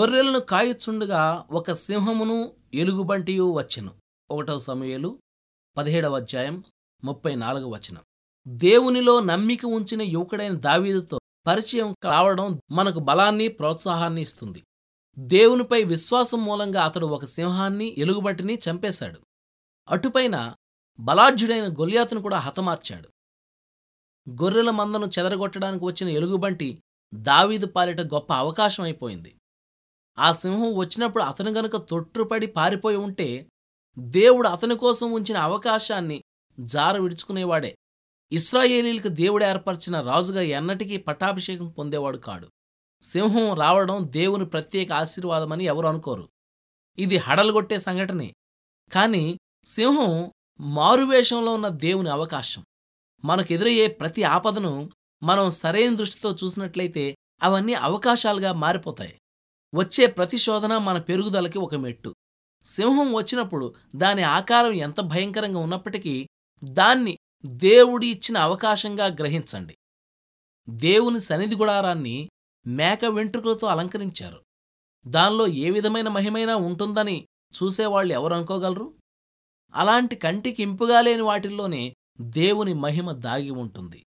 గొర్రెలను కాయుచుండగా ఒక సింహమును ఎలుగుబంటియు వచ్చెను. ఒకటవ సమయలు పదిహేడవ అధ్యాయం ముప్పై నాలుగవ వచనం. దేవునిలో నమ్మిక ఉంచిన యువకుడైన దావీదుతో పరిచయం కావడం మనకు బలాన్ని ప్రోత్సాహాన్ని ఇస్తుంది. దేవునిపై విశ్వాసం మూలంగా అతడు ఒక సింహాన్ని ఎలుగుబంటిని చంపేశాడు. అటుపైన బలాఢ్యుడైన గొల్యాతును కూడా హతమార్చాడు. గొర్రెల మందను చెదరగొట్టడానికి వచ్చిన ఎలుగుబంటి దావీదు పాలిట గొప్ప అవకాశం అయిపోయింది ఆ సింహం వచ్చినప్పుడు అతను గనుక తొట్టుపడి పారిపోయి ఉంటే దేవుడు అతని కోసం ఉంచిన అవకాశాన్ని జార విడుచుకునేవాడే. ఇస్రాయేలీలకు దేవుడు ఏర్పరిచిన రాజుగా ఎన్నటికీ పట్టాభిషేకం పొందేవాడు కాడు. సింహం రావడం దేవుని ప్రత్యేక ఆశీర్వాదమని ఎవరు అనుకోరు. ఇది హడలుగొట్టే సంఘటనే. కాని సింహం మారువేషంలో ఉన్న దేవుని అవకాశం. మనకెదురయ్యే ప్రతి ఆపదను మనం సరైన దృష్టితో చూసినట్లయితే అవన్నీ అవకాశాలుగా మారిపోతాయి. వచ్చే ప్రతి శోధన మన పెరుగుదలకి ఒక మెట్టు. సింహం వచ్చినప్పుడు దాని ఆకారం ఎంత భయంకరంగా ఉన్నప్పటికీ దాన్ని దేవుడి ఇచ్చిన అవకాశంగా గ్రహించండి. దేవుని సన్నిధి గుడారాన్ని మేక వెంట్రుకలతో అలంకరించారు. దానిలో ఏ విధమైన మహిమైనా ఉంటుందని చూసేవాళ్ళు ఎవరు అనుకోగలరు? అలాంటి కంటికి ఇంపుగా లేని వాటిల్లోనే దేవుని మహిమ దాగి ఉంటుంది.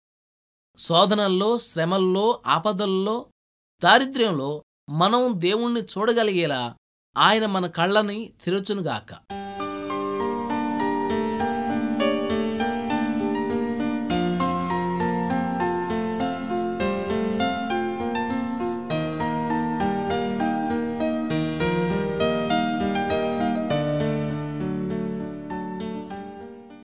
శోధనల్లో శ్రమల్లో ఆపదల్లో దారిద్ర్యంలో మనం దేవుణ్ణి చూడగలిగేలా ఆయన మన కళ్ళని తెరచునుగాక.